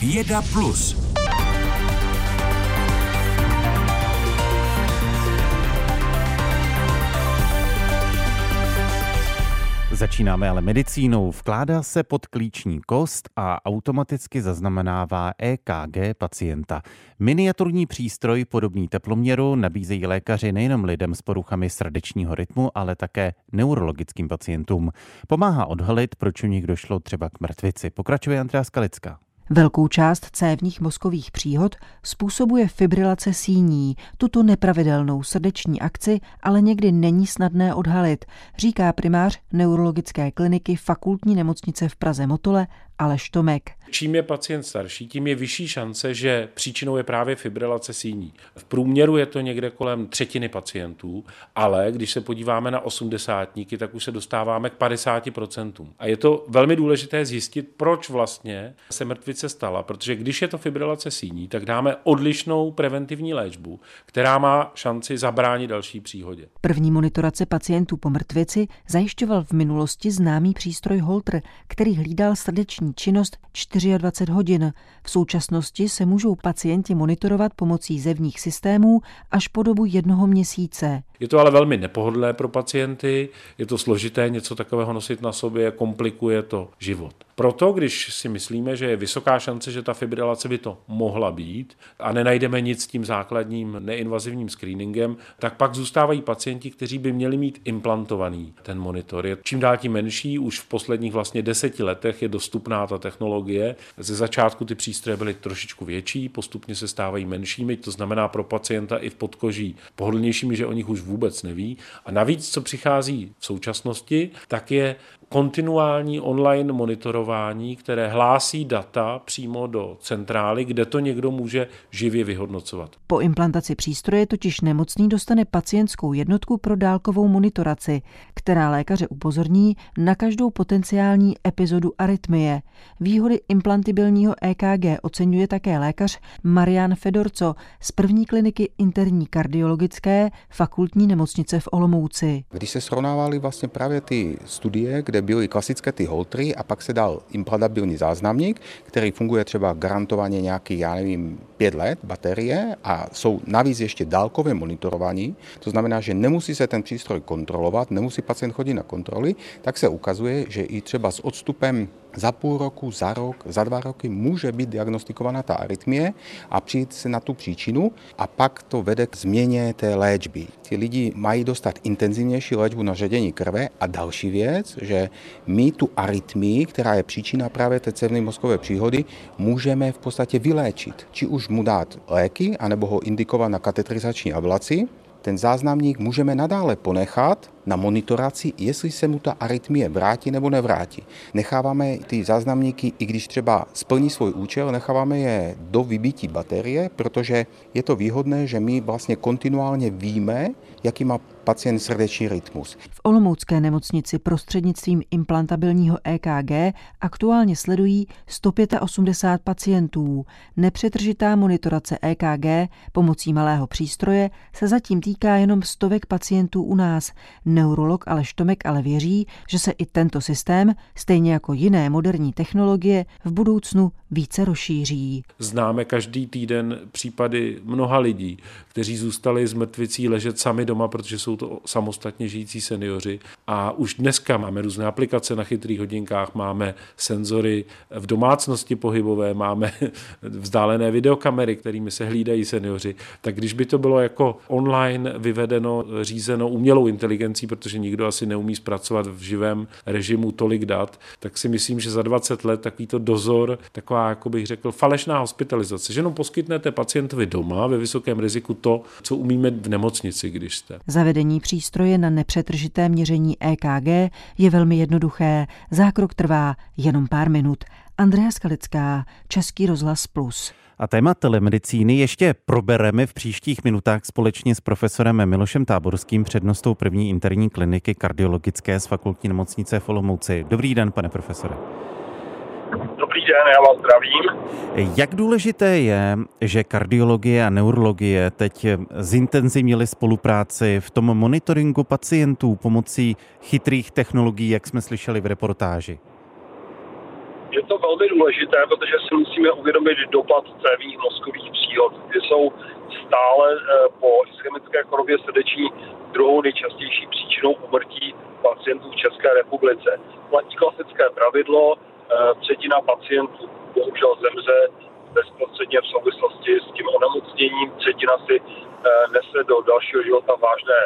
Věda Plus. Začínáme ale medicínou. Vkládá se pod klíční kost a automaticky zaznamenává EKG pacienta. Miniaturní přístroj podobný teploměru nabízejí lékaři nejenom lidem s poruchami srdečního rytmu, ale také neurologickým pacientům. Pomáhá odhalit, proč u nich došlo třeba k mrtvici. Pokračuje Andrea Skalická. Velkou část cévních mozkových příhod způsobuje fibrilace síní. Tuto nepravidelnou srdeční akci ale někdy není snadné odhalit, říká primář neurologické kliniky fakultní nemocnice v Praze Motole Aleš Tomek. Čím je pacient starší, tím je vyšší šance, že příčinou je právě fibrilace síní. V průměru je to někde kolem třetiny pacientů, ale když se podíváme na osmdesátníky, tak už se dostáváme k 50%. A je to velmi důležité zjistit, proč vlastně se mrtvice stala, protože když je to fibrilace síní, tak dáme odlišnou preventivní léčbu, která má šanci zabránit další příhodě. První monitorace pacientů po mrtvici zajišťoval v minulosti známý přístroj Holter, který hlídal srdeční činnost 24 hodin. V současnosti se můžou pacienti monitorovat pomocí zevních systémů až po dobu jednoho měsíce. Je to ale velmi nepohodlné pro pacienty, je to složité něco takového nosit na sobě, komplikuje to život. Proto, když si myslíme, že je vysoká šance, že ta fibrilace by to mohla být a nenajdeme nic s tím základním neinvazivním screeningem, tak pak zůstávají pacienti, kteří by měli mít implantovaný ten monitor. Je čím dál tím menší, už v posledních vlastně deseti letech je dostupná ta technologie. Ze začátku ty přístroje byly trošičku větší, postupně se stávají menšími, to znamená pro pacienta i v podkoží pohodlnějšími, že o nich už vůbec neví. A navíc, co přichází v současnosti, tak je kontinuální online monitorování, které hlásí data přímo do centrály, kde to někdo může živě vyhodnocovat. Po implantaci přístroje totiž nemocný dostane pacientskou jednotku pro dálkovou monitoraci, která lékaře upozorní na každou potenciální epizodu arytmie. Výhody implantibilního EKG oceňuje také lékař Marian Fedorco z první kliniky interní kardiologické fakultní nemocnice v Olomouci. Když se srovnávaly vlastně právě ty studie, kde byly klasické ty holtry a pak se dal implantabilní záznamník, který funguje třeba garantovaně nějaký, já nevím, pět let baterie a jsou navíc ještě dálkové monitorování, to znamená, že nemusí se ten přístroj kontrolovat, nemusí pacient chodit na kontroly, tak se ukazuje, že i třeba s odstupem za půl roku, za rok, za dva roky může být diagnostikovaná ta arytmie a přijít se na tu příčinu a pak to vede k změně té léčby. Ti lidi mají dostat intenzivnější léčbu na ředění krve a další věc, že my tu arytmii, která je příčina právě té cévní mozkové příhody, můžeme v podstatě vyléčit. Či už mu dát léky, anebo ho indikovat na katetrizační ablaci, ten záznamník můžeme nadále ponechat na monitoraci, jestli se mu ta arytmie vrátí nebo nevrátí. Necháváme ty záznamníky, i když třeba splní svůj účel, necháváme je do vybití baterie, protože je to výhodné, že my vlastně kontinuálně víme, jaký má pacient srdeční rytmus. V Olomoucké nemocnici prostřednictvím implantabilního EKG aktuálně sledují 185 pacientů. Nepřetržitá monitorace EKG pomocí malého přístroje se zatím týká jenom stovek pacientů u nás. Neurolog Aleš Tomek ale věří, že se i tento systém, stejně jako jiné moderní technologie, v budoucnu více rozšíří. Známe každý týden případy mnoha lidí, kteří zůstali z mrtvicí ležet sami doma, protože jsou to samostatně žijící seniori. A už dneska máme různé aplikace na chytrých hodinkách, máme senzory v domácnosti pohybové, máme vzdálené videokamery, kterými se hlídají seniori. Tak když by to bylo jako online vyvedeno, řízeno umělou inteligencí, protože nikdo asi neumí zpracovat v živém režimu tolik dat, tak si myslím, že za 20 let takovýto dozor, taková, jako bych řekl, falešná hospitalizace, že jenom poskytnete pacientovi doma ve vysokém riziku to, co umíme v nemocnici, když jste. Zavedení přístroje na nepřetržité měření EKG je velmi jednoduché. Zákrok trvá jenom pár minut. Andrea Skalická, Český rozhlas Plus. A téma telemedicíny ještě probereme v příštích minutách společně s profesorem Milošem Táborským, přednostou první interní kliniky kardiologické z fakultní nemocnice v Olomouci. Dobrý den, pane profesore. Dobrý den, já vás zdravím. Jak důležité je, že kardiologie a neurologie teď zintenzivnili spolupráci v tom monitoringu pacientů pomocí chytrých technologií, jak jsme slyšeli v reportáži? Je to velmi důležité, protože si musíme uvědomit dopad cévních mozkových příhod, kdy jsou stále eh, po ischemické chorobě srdeční druhou nejčastější příčinou umrtí pacientů v České republice. Platí klasické pravidlo, třetina pacientů bohužel zemře bezprostředně v souvislosti s tím onemocněním, třetina si eh, nese do dalšího života vážné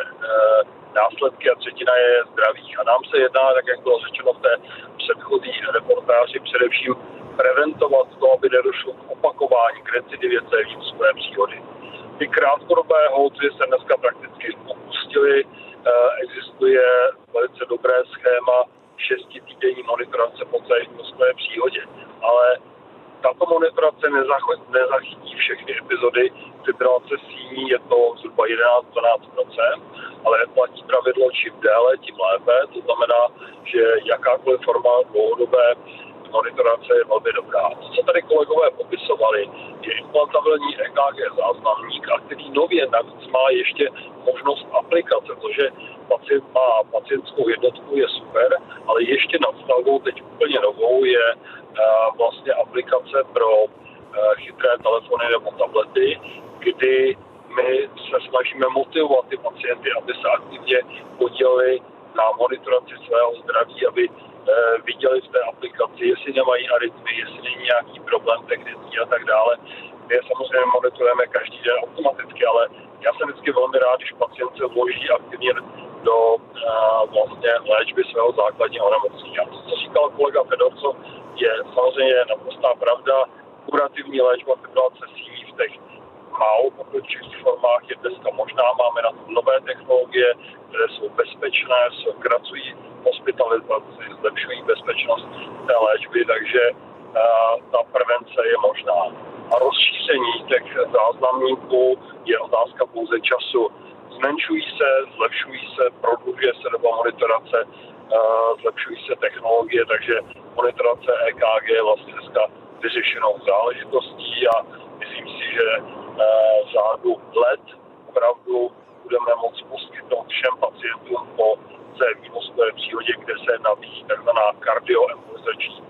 následky a třetina je zdravých. A nám se jedná, tak jak bylo řečeno v té předchozí reportáži, především preventovat to, aby nedošlo k opakování, k recidivě cévní své příhody. Ty krátkodobé holty se dneska prakticky opustily. Eh, existuje velice dobré schéma šestitýdenní monitorace po celé mozkové příhodě. Ale tato monitorace nezachytí všechny epizody fibrilace síní, je to zhruba 11-12%, ale platí pravidlo čím déle, tím lépe. To znamená, že jakákoliv forma dlouhodobé monitorace je velmi dobrá. To, co tady kolegové popisovali, je implantabilní EKG záznamník, a který nově navíc má ještě možnost aplikace, protože pacient má pacientskou jednotku, je super, ale ještě nad stavbou teď úplně novou je uh, vlastně aplikace pro uh, chytré telefony nebo tablety, kdy my se snažíme motivovat ty pacienty, aby se aktivně podělili na monitoraci svého zdraví, aby Eh, viděli v té aplikaci, jestli nemají arytmy, jestli není nějaký problém technický a tak dále. My je samozřejmě monitorujeme každý den automaticky, ale já jsem vždycky velmi rád, když pacient se vloží aktivně do uh, vlastně léčby svého základního onemocnění. A to, co říkal kolega Fedorco, je samozřejmě naprostá pravda. Kurativní léčba fibrilace síní v těch málo pokročilých formách je dneska možná. Máme na to nové technologie, které jsou bezpečné, zkracují hospitalizaci, zlepšují bezpečnost té léčby, takže ta prevence je možná. A rozšíření těch záznamníků je otázka pouze času. Zmenšují se, zlepšují se, prodlužuje se doba monitorace, zlepšují se technologie, takže monitorace EKG je vlastně dneska vyřešenou záležitostí a myslím si, že řádu let opravdu budeme moct poskytnout všem pacientům po té výmozkové příhodě, kde se nabízí tzv. kardioembolizační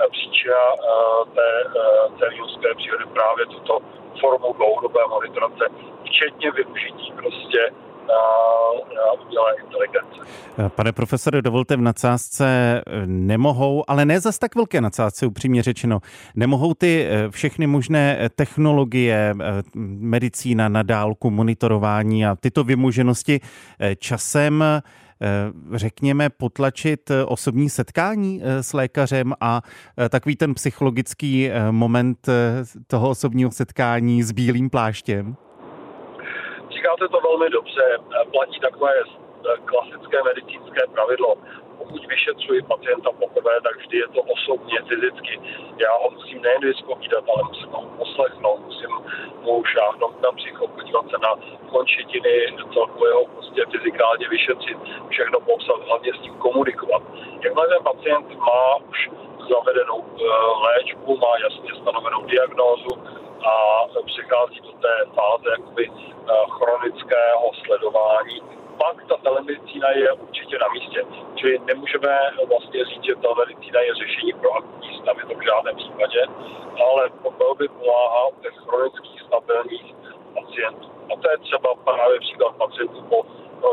eh, příčina eh, té, eh, té výmozkové příhody právě tuto formu dlouhodobé monitorace, včetně využití prostě umělé inteligence. Pane profesore, dovolte v nadsázce nemohou, ale ne zas tak velké nadsázce, upřímně řečeno, nemohou ty všechny možné technologie, medicína na dálku, monitorování a tyto vymoženosti časem Eh, řekněme, potlačit eh, osobní setkání eh, s lékařem a takový ten psychologický moment toho osobního setkání s bílým pláštěm? Říkáte to velmi dobře. Platí takové klasické medicínské pravidlo pokud vyšetřuji pacienta poprvé, tak vždy je to osobně, fyzicky. Já ho musím nejen vyspovídat, ale musím ho poslechnout, musím mu šáhnout na psycho, podívat se na končetiny, celkově ho prostě fyzikálně vyšetřit, všechno popsat, hlavně s tím komunikovat. Jakmile ten pacient má už zavedenou eh, léčbu, má jasně stanovenou diagnózu a přechází do té fáze jakoby eh, chronického sledování, pak ta telemedicína je určitě na místě. Čili nemůžeme vlastně říct, že telemedicína je řešení pro akutní stavy, to v žádném případě, ale velmi pomáhá u těch chronických stabilních pacientů. A to je třeba právě příklad pacientů po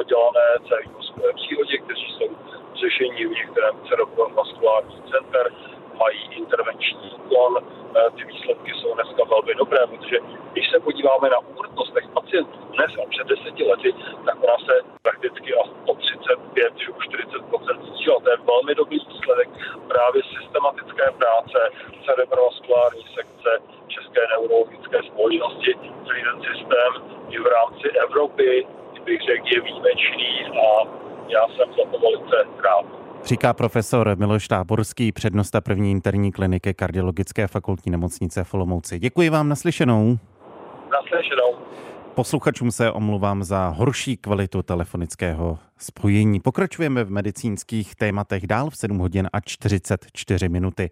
dělané cévní příhodě, kteří jsou řešení v některém cerebrovaskulární center, mají intervenční úkon. Eh, ty výsledky jsou dneska velmi dobré, protože když se podíváme na úmrtnost těch pacientů dnes a před deseti lety, tak ona se prakticky o 35 až 40 snížila. To je velmi dobrý výsledek právě systematické práce cerebrovaskulární sekce České neurologické společnosti. Celý ten systém i v rámci Evropy, bych řekl, je výjimečný a já jsem za to velice rád. Říká profesor Miloš Táborský, přednosta první interní kliniky kardiologické fakultní nemocnice v Olomouci. Děkuji vám naslyšenou. Naslyšenou. Posluchačům se omluvám za horší kvalitu telefonického spojení. Pokračujeme v medicínských tématech dál v 7 hodin a 44 minuty.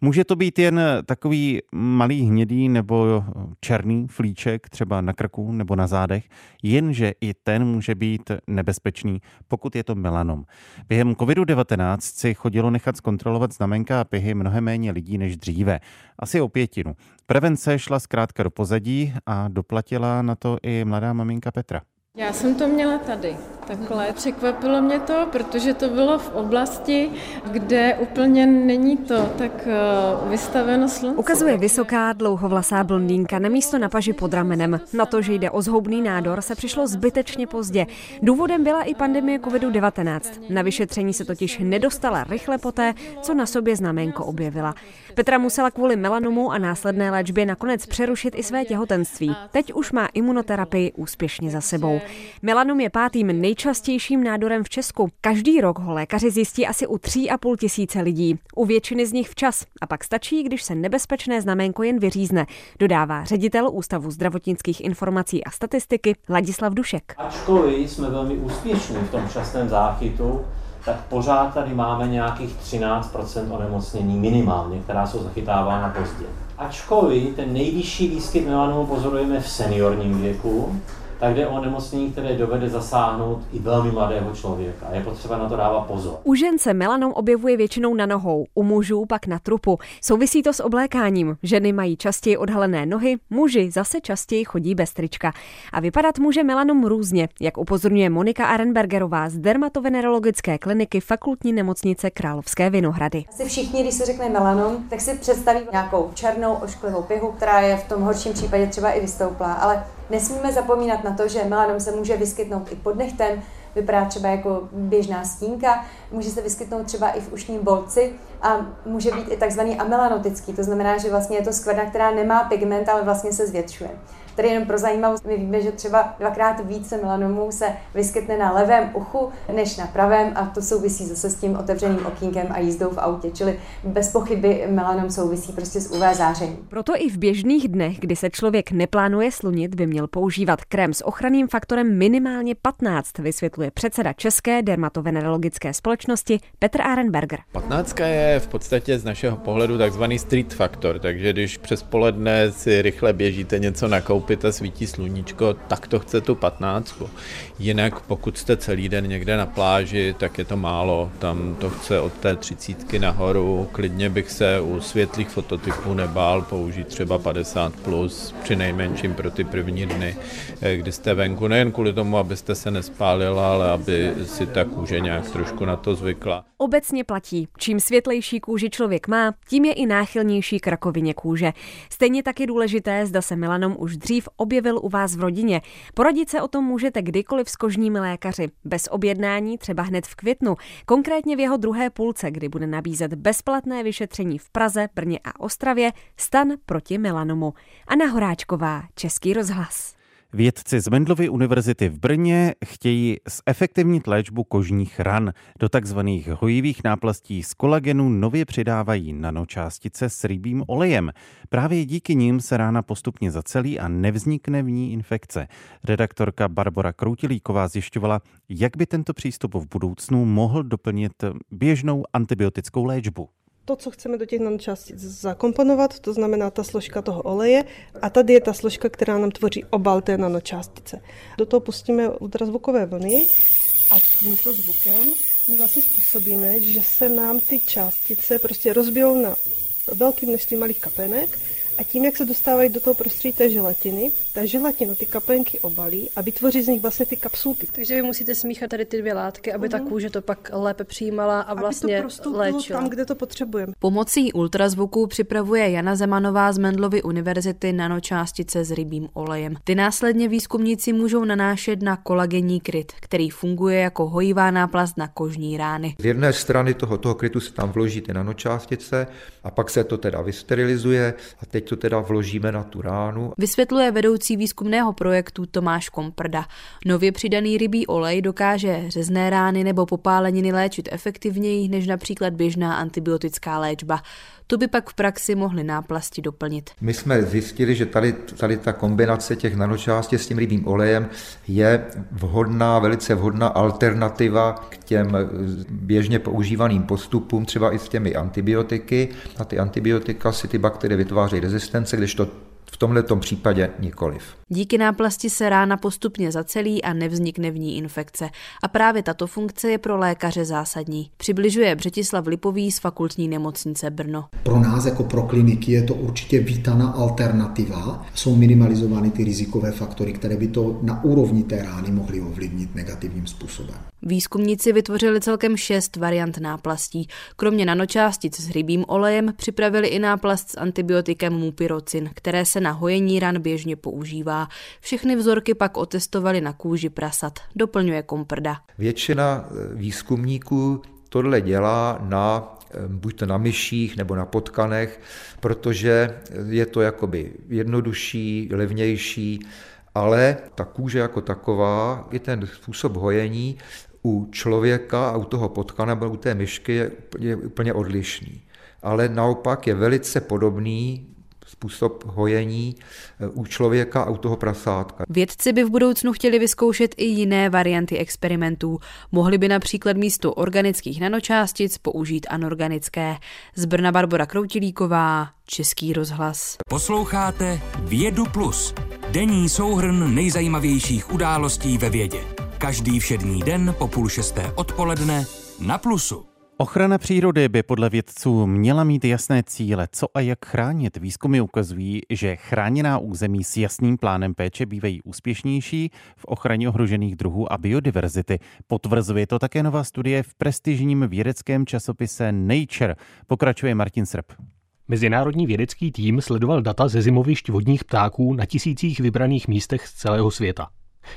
Může to být jen takový malý hnědý nebo černý flíček, třeba na krku nebo na zádech, jenže i ten může být nebezpečný, pokud je to melanom. Během COVID-19 si chodilo nechat zkontrolovat znamenka a pihy mnohem méně lidí než dříve, asi o pětinu. Prevence šla zkrátka do pozadí a doplatila na to i mladá maminka Petra. Já jsem to měla tady, takhle. Překvapilo mě to, protože to bylo v oblasti, kde úplně není to tak eh, vystaveno slunci. Ukazuje vysoká, dlouhovlasá blondýnka na místo na paži pod ramenem. Na to, že jde o zhoubný nádor, se přišlo zbytečně pozdě. Důvodem byla i pandemie COVID-19. Na vyšetření se totiž nedostala rychle poté, co na sobě znamenko objevila. Petra musela kvůli melanomu a následné léčbě nakonec přerušit i své těhotenství. Teď už má imunoterapii úspěšně za sebou. Melanom je pátým nejčastějším nádorem v Česku. Každý rok ho lékaři zjistí asi u 3,5 tisíce lidí. U většiny z nich včas. A pak stačí, když se nebezpečné znamenko jen vyřízne, dodává ředitel Ústavu zdravotnických informací a statistiky Ladislav Dušek. Ačkoliv jsme velmi úspěšní v tom časném záchytu, tak pořád tady máme nějakých 13% onemocnění minimálně, která jsou zachytávána pozdě. Ačkoliv ten nejvyšší výskyt melanomu pozorujeme v seniorním věku, tak jde o onemocnění, které dovede zasáhnout i velmi mladého člověka. Je potřeba na to dávat pozor. U žen se melanom objevuje většinou na nohou, u mužů pak na trupu. Souvisí to s oblékáním. Ženy mají častěji odhalené nohy, muži zase častěji chodí bez trička. A vypadat může melanom různě, jak upozorňuje Monika Arenbergerová z dermatovenerologické kliniky fakultní nemocnice Královské Vinohrady. Asi všichni, když se řekne melanom, tak si představí nějakou černou ošklivou pihu, která je v tom horším případě třeba i vystouplá, ale Nesmíme zapomínat na to, že melanom se může vyskytnout i pod nechtem, vypadá třeba jako běžná stínka, může se vyskytnout třeba i v ušním bolci a může být i takzvaný amelanotický, to znamená, že vlastně je to skvrna, která nemá pigment, ale vlastně se zvětšuje. Tady jenom pro zajímavost, my víme, že třeba dvakrát více melanomů se vyskytne na levém uchu než na pravém a to souvisí zase s tím otevřeným okýnkem a jízdou v autě, čili bez pochyby melanom souvisí prostě s UV zářením. Proto i v běžných dnech, kdy se člověk neplánuje slunit, by měl používat krém s ochranným faktorem minimálně 15, vysvětluje předseda České dermatovenerologické společnosti Petr Arenberger. 15 je v podstatě z našeho pohledu takzvaný street faktor, takže když přes poledne si rychle běžíte něco nakoupit, koupit a svítí sluníčko, tak to chce tu patnáctku. Jinak pokud jste celý den někde na pláži, tak je to málo. Tam to chce od té třicítky nahoru. Klidně bych se u světlých fototypů nebál použít třeba 50 plus, při nejmenším pro ty první dny, eh, kdy jste venku. Nejen kvůli tomu, abyste se nespálila, ale aby si ta kůže nějak trošku na to zvykla. Obecně platí, čím světlejší kůži člověk má, tím je i náchylnější k rakovině kůže. Stejně tak je důležité, zda se melanom už dřív objevil u vás v rodině. Poradit se o tom můžete kdykoliv s kožními lékaři. Bez objednání třeba hned v květnu, konkrétně v jeho druhé půlce, kdy bude nabízet bezplatné vyšetření v Praze, Brně a Ostravě stan proti melanomu. Anna Horáčková, Český rozhlas. Vědci z Mendlovy univerzity v Brně chtějí zefektivnit léčbu kožních ran. Do takzvaných hojivých náplastí z kolagenu nově přidávají nanočástice s rybím olejem. Právě díky nim se rána postupně zacelí a nevznikne v ní infekce. Redaktorka Barbara Kroutilíková zjišťovala, jak by tento přístup v budoucnu mohl doplnit běžnou antibiotickou léčbu to, co chceme do těch nanočástic zakomponovat, to znamená ta složka toho oleje. A tady je ta složka, která nám tvoří obal té nanočástice. Do toho pustíme ultrazvukové vlny. A tímto zvukem my vlastně způsobíme, že se nám ty částice prostě rozbijou na velké množství malých kapenek a tím, jak se dostávají do toho prostředí té želatiny, ta želatina ty kaplenky obalí a vytvoří z nich vlastně ty kapsulky. Takže vy musíte smíchat tady ty dvě látky, aby uh-huh. ta mhm. kůže to pak lépe přijímala a vlastně aby to léčila. tam, kde to potřebujeme. Pomocí ultrazvuku připravuje Jana Zemanová z Mendlovy univerzity nanočástice s rybím olejem. Ty následně výzkumníci můžou nanášet na kolagenní kryt, který funguje jako hojivá náplast na kožní rány. Z jedné strany toho, toho krytu se tam vloží ty nanočástice a pak se to teda vysterilizuje a teď to teda vložíme na tu ránu. Vysvětluje vedoucí výzkumného projektu Tomáš Komprda. Nově přidaný rybí olej dokáže řezné rány nebo popáleniny léčit efektivněji než například běžná antibiotická léčba. Tu by pak v praxi mohly náplasti doplnit. My jsme zjistili, že tady, tady ta kombinace těch nanočástic s tím rybím olejem je vhodná, velice vhodná alternativa k těm běžně používaným postupům, třeba i s těmi antibiotiky. Na ty antibiotika si ty bakterie vytvářejí rezistence, když to v tomhle případě nikoliv. Díky náplasti se rána postupně zacelí a nevznikne v ní infekce. A právě tato funkce je pro lékaře zásadní. Přibližuje Břetislav Lipový z fakultní nemocnice Brno. Pro nás jako pro kliniky je to určitě vítaná alternativa. Jsou minimalizovány ty rizikové faktory, které by to na úrovni té rány mohly ovlivnit negativním způsobem. Výzkumníci vytvořili celkem šest variant náplastí. Kromě nanočástic s rybím olejem připravili i náplast s antibiotikem mupirocin, které se na hojení ran běžně používá. Všechny vzorky pak otestovali na kůži prasat, doplňuje Komprda. Většina eh, výzkumníků tohle dělá na eh, buď to na myších nebo na potkanech, protože je to jakoby jednodušší, levnější, ale ta kůže jako taková, i ten způsob hojení u člověka a u toho potkana nebo u té myšky je úplně, úplně odlišný. Ale naopak je velice podobný způsob hojení eh, u člověka a u toho prasátka. Vědci by v budoucnu chtěli vyzkoušet i jiné varianty experimentů. Mohli by například místo organických nanočástic použít anorganické. Z Brna Barbara Kroutilíková, Český rozhlas. Posloucháte Vědu Plus, denní souhrn nejzajímavějších událostí ve vědě. Každý všední den po půl šesté odpoledne na Plusu. Ochrana přírody by podle vědců měla mít jasné cíle, co a jak chránit. Výzkumy ukazují, že chráněná území s jasným plánem péče bývají úspěšnější v ochraně ohrožených druhů a biodiverzity. Potvrzuje to také nová studie v prestižním vědeckém časopise Nature. Pokračuje Martin Srb. Mezinárodní vědecký tým sledoval data ze zimovišť vodních ptáků na tisících vybraných místech z celého světa.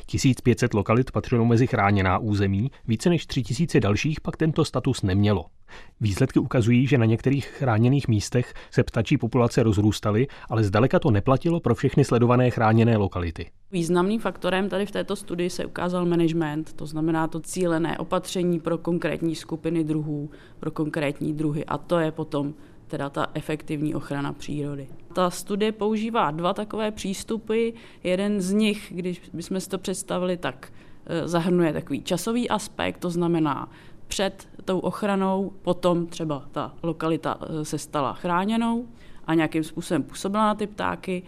1500 lokalit patřilo mezi chráněná území, více než 3000 dalších pak tento status nemělo. Výsledky ukazují, že na některých chráněných místech se ptačí populace rozrůstaly, ale zdaleka to neplatilo pro všechny sledované chráněné lokality. Významným faktorem tady v této studii se ukázal management, to znamená to cílené opatření pro konkrétní skupiny druhů, pro konkrétní druhy a to je potom teda ta efektivní ochrana přírody. Ta studie používá dva takové přístupy. Jeden z nich, když bychom si to představili, tak e, zahrnuje takový časový aspekt, to znamená před tou ochranou, potom třeba ta lokalita e, se stala chráněnou a nějakým způsobem působila na ty ptáky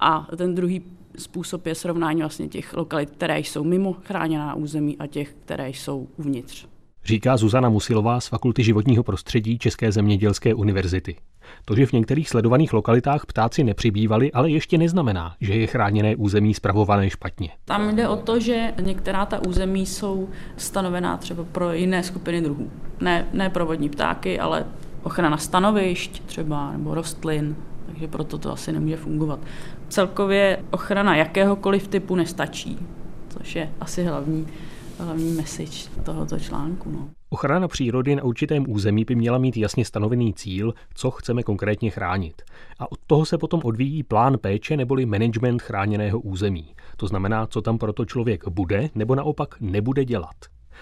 a ten druhý způsob je srovnání vlastně těch lokalit, které jsou mimo chráněná území a těch, které jsou uvnitř říká Zuzana Musilová z Fakulty životního prostředí České zemědělské univerzity. To, že v některých sledovaných lokalitách ptáci nepřibývali, ale ještě neznamená, že je chráněné území spravované špatně. Tam jde o to, že některá ta území jsou stanovená třeba pro jiné skupiny druhů. Ne, ne pro vodní ptáky, ale ochrana stanovišť třeba nebo rostlin, takže proto to asi nemůže fungovat. Celkově ochrana jakéhokoliv typu nestačí, což je asi hlavní hlavní message tohoto článku. No. Ochrana přírody na určitém území by měla mít jasně stanovený cíl, co chceme konkrétně chránit. A od toho se potom odvíjí plán péče neboli management chráněného území. To znamená, co tam proto člověk bude nebo naopak nebude dělat.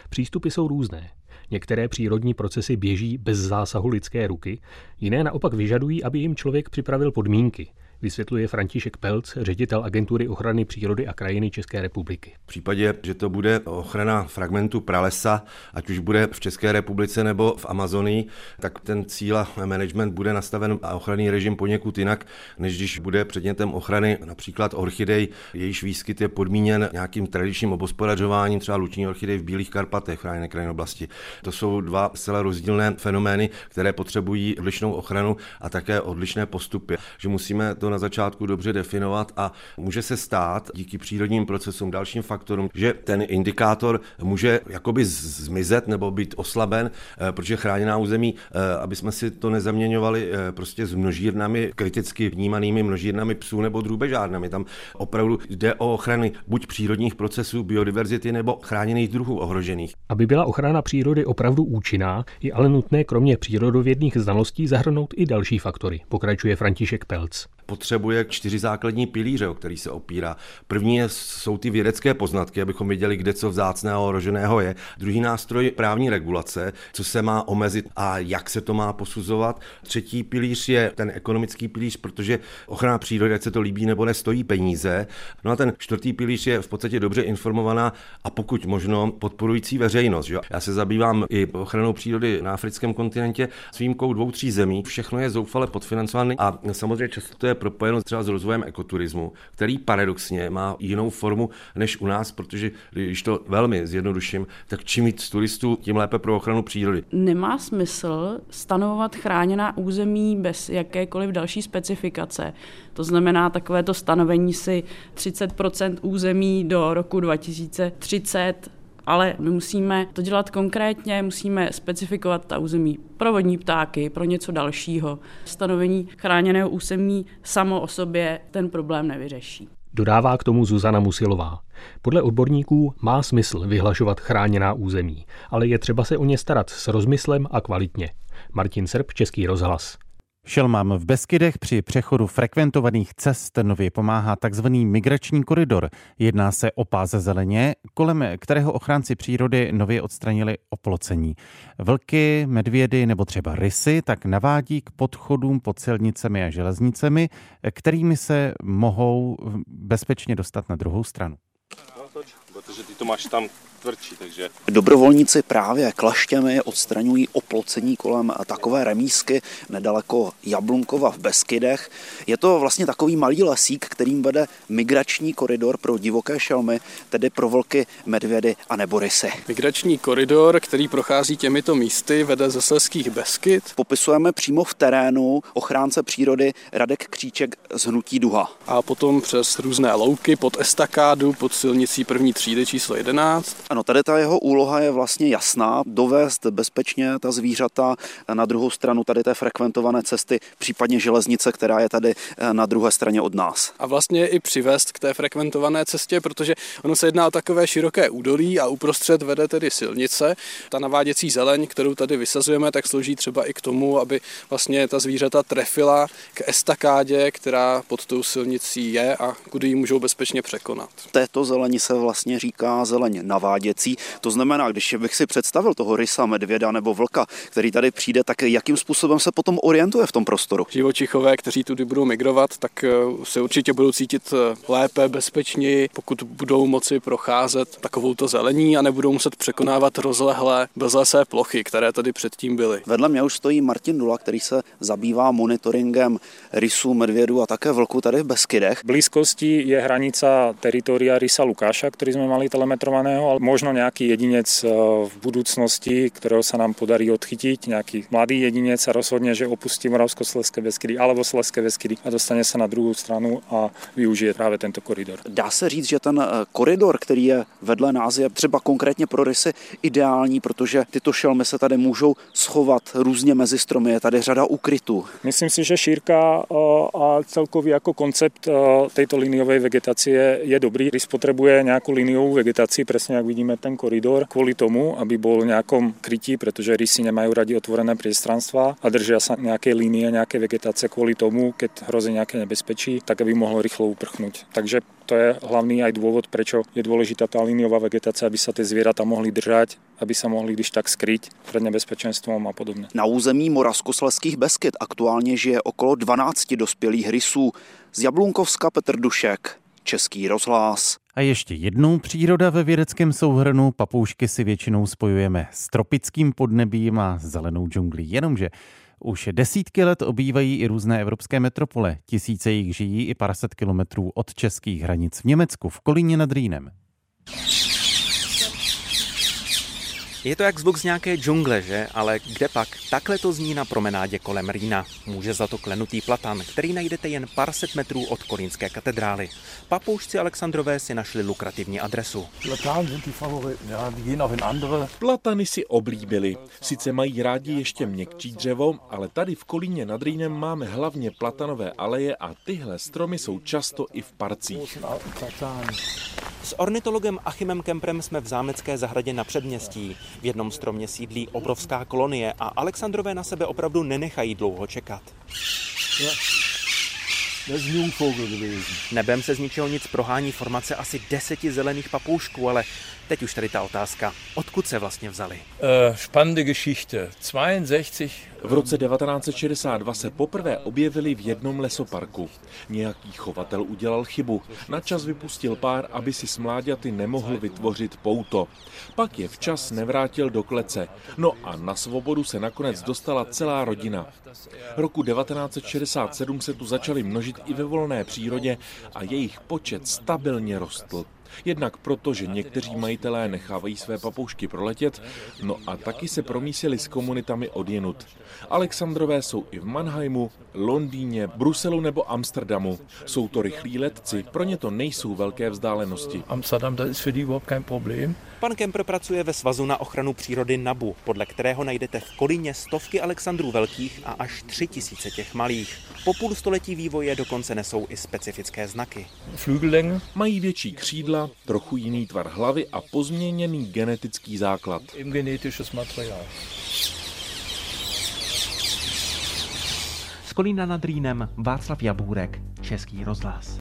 Přístupy jsou různé. Některé přírodní procesy běží bez zásahu lidské ruky, jiné naopak vyžadují, aby jim člověk připravil podmínky – vysvětluje František Pelc, ředitel agentury ochrany přírody a krajiny České republiky. V případě, že to bude ochrana fragmentu pralesa, ať už bude v České republice nebo v Amazonii, tak ten cíl a management bude nastaven a ochranný režim poněkud jinak, než když bude předmětem ochrany například orchidej, jejíž výskyt je podmíněn nějakým tradičním obospodařováním, třeba luční orchidej v Bílých Karpatech, chráněné krajinné oblasti. To jsou dva zcela rozdílné fenomény, které potřebují odlišnou ochranu a také odlišné postupy. Že musíme to na začátku dobře definovat a může se stát díky přírodním procesům, dalším faktorům, že ten indikátor může jakoby zmizet nebo být oslaben, eh, protože chráněná území, eh, aby jsme si to nezaměňovali eh, prostě s množírnami, kriticky vnímanými množírnami psů nebo drůbežárnami. Tam opravdu jde o ochrany buď přírodních procesů, biodiverzity nebo chráněných druhů ohrožených. Aby byla ochrana přírody opravdu účinná, je ale nutné kromě přírodovědných znalostí zahrnout i další faktory, pokračuje František Pelc potřebuje čtyři základní pilíře, o který se opírá. První je, jsou ty vědecké poznatky, abychom věděli, kde co vzácného ohroženého je. Druhý nástroj právní regulace, co se má omezit a jak se to má posuzovat. Třetí pilíř je ten ekonomický pilíř, protože ochrana přírody, ať se to líbí nebo nestojí peníze. No a ten čtvrtý pilíř je v podstatě dobře informovaná a pokud možno podporující veřejnost. Že? Já se zabývám i ochranou přírody na africkém kontinentě s výjimkou dvou, tří zemí. Všechno je zoufale podfinancované a samozřejmě často to je propojeno třeba s rozvojem ekoturismu, který paradoxně má jinou formu než u nás, protože když to velmi zjednoduším, tak čím víc turistů, tím lépe pro ochranu přírody. Nemá smysl stanovovat chráněná území bez jakékoliv další specifikace. To znamená takové to stanovení si 30% území do roku 2030 ale my musíme to dělat konkrétně, musíme specifikovat ta území pro vodní ptáky, pro něco dalšího. Stanovení chráněného území samo o sobě ten problém nevyřeší. Dodává k tomu Zuzana Musilová. Podle odborníků má smysl vyhlašovat chráněná území, ale je třeba se o ně starat s rozmyslem a kvalitně. Martin Serb, Český rozhlas. Šelmám v Beskydech při přechodu frekventovaných cest nově pomáhá tzv. migrační koridor. Jedná se o páze zeleně, kolem kterého ochránci přírody nově odstranili oplocení. Vlky, medvědy nebo třeba rysy tak navádí k podchodům pod silnicemi a železnicemi, kterými se mohou bezpečně dostat na druhou stranu. Protože ty to máš tam tvrdší, takže... Dobrovolníci právě klaštěmi odstraňují oplocení kolem takové remísky nedaleko Jablunkova v Beskydech. Je to vlastně takový malý lesík, kterým vede migrační koridor pro divoké šelmy, tedy pro vlky, medvědy a nebo rysy. Migrační koridor, který prochází těmito místy, vede ze Sleských Beskyd. Popisujeme přímo v terénu ochránce přírody Radek Kříček z Hnutí Duha. A potom přes různé louky pod estakádu, pod silnicí první třídy číslo 11. Ano, tady ta jeho úloha je vlastně jasná, dovést bezpečně ta zvířata na druhou stranu tady té frekventované cesty, případně železnice, která je tady eh, na druhé straně od nás. A vlastně i přivést k té frekventované cestě, protože ono se jedná o takové široké údolí a uprostřed vede tedy silnice. Ta naváděcí zeleň, kterou tady vysazujeme, tak slouží třeba i k tomu, aby vlastně ta zvířata trefila k estakádě, která pod tou silnicí je a kudy ji můžou bezpečně překonat. Této zelení se vlastně říká zeleň naváděcí naváděcí. To znamená, když bych si představil toho rysa, medvěda nebo vlka, který tady přijde, tak jakým způsobem se potom orientuje v tom prostoru? Živočichové, kteří tudy budou migrovat, tak eh, se určitě budou cítit eh, lépe, bezpečněji, pokud budou moci procházet takovouto zelení a nebudou muset překonávat rozlehlé bezlesé plochy, které tady předtím byly. Vedle mě už stojí Martin Dula, který se zabývá monitoringem rysů, medvědů a také vlku tady v Beskydech. V blízkosti je hranice teritoria rysa Lukáša, který jsme mali telemetrovaného, ale možno nejaký jedinec eh, v budúcnosti, ktorého sa nám podarí odchytiť, nejaký mladý jedinec a rozhodne, že opustí Moravskoslezské Beskydy alebo Slezské Beskydy a dostane se na druhou stranu a využije právě tento koridor. Dá se říct, že ten eh, koridor, který je vedle nás, je třeba konkrétně pro rysy ideální, protože tyto šelmy se tady můžou schovat různě mezi stromy, je tady řada ukrytů. Myslím si, že šírka eh, a celkový jako koncept této liniové vegetace je dobrý. Rys potřebuje nějakou liniovou vegetaci, přesně jak vidíme ten koridor kvôli tomu, aby bol v nejakom krytí, pretože rysy nemajú radi otvorené priestranstva a držia sa nejaké línie, nejaké vegetace kvôli tomu, keď hrozí nejaké nebezpečí, tak aby mohlo rýchlo uprchnúť. Takže to je hlavný aj dôvod, prečo je dôležitá tá líniová vegetácia, aby sa tie zvieratá mohli držať, aby sa mohli když tak skryť pred nebezpečenstvom a podobne. Na území Moravskosleských Beskyt aktuálně žije okolo 12 dospělých rysů. Z Jablunkovska Petr Dušek, Český rozhlas. A ještě jednou příroda ve vědeckém souhrnu. Papoušky si většinou spojujeme s tropickým podnebím a zelenou džunglí. Jenomže už desítky let obývají i různé evropské metropole. Tisíce jich žijí i pár set kilometrů od českých hranic v Německu, v Kolíně nad Rýnem. Je to jak zvuk z nějaké džungle, že? Ale kde pak? Takhle to zní na promenádě kolem Rýna. Může za to klenutý platan, který najdete jen pár set metrů od Kolínské katedrály. Papoušci Alexandrové si našli lukrativní adresu. Platany si oblíbili. Sice mají rádi ještě měkčí dřevo, ale tady v Kolíně nad Rýnem máme hlavně platanové aleje a tyhle stromy jsou často i v parcích. S ornitologem Achimem Kemprem jsme v zámecké zahradě na předměstí. V jednom stromě sídlí obrovská kolonie a Alexandrové na sebe opravdu nenechají dlouho čekat. Nebem se z ničeho nic prohání formace asi deseti zelených papoušků, ale teď už tady ta otázka. Odkud se vlastně vzali? Uh, spannende Geschichte. 62 v roce 1962 se poprvé objevili v jednom lesoparku. Nějaký chovatel udělal chybu. Na čas vypustil pár, aby si s mláďaty nemohl vytvořit pouto. Pak je včas nevrátil do klece. No a na svobodu se nakonec dostala celá rodina. Roku 1967 se tu začali množit i ve volné přírodě a jejich počet stabilně rostl. Jednak proto, že někteří majitelé nechávají své papoušky proletět, no a taky se promísili s komunitami odjenut. Alexandrové jsou i v Mannheimu, Londýně, Bruselu nebo Amsterdamu. Jsou to rychlí letci, pro ně to nejsou velké vzdálenosti. Amsterdam, die überhaupt kein Problem. Pan Kemper pracuje ve Svazu na ochranu přírody NABU, podle kterého najdete v Kolíně stovky Alexandrů velkých a až tři tisíce těch malých. Po půl století vývoje dokonce nesou i specifické znaky. Flügellänge mají větší křídla, trochu jiný tvar hlavy a pozměněný genetický základ. Z Kolína nad Rýnem Václav Jabůrek, Český rozhlas.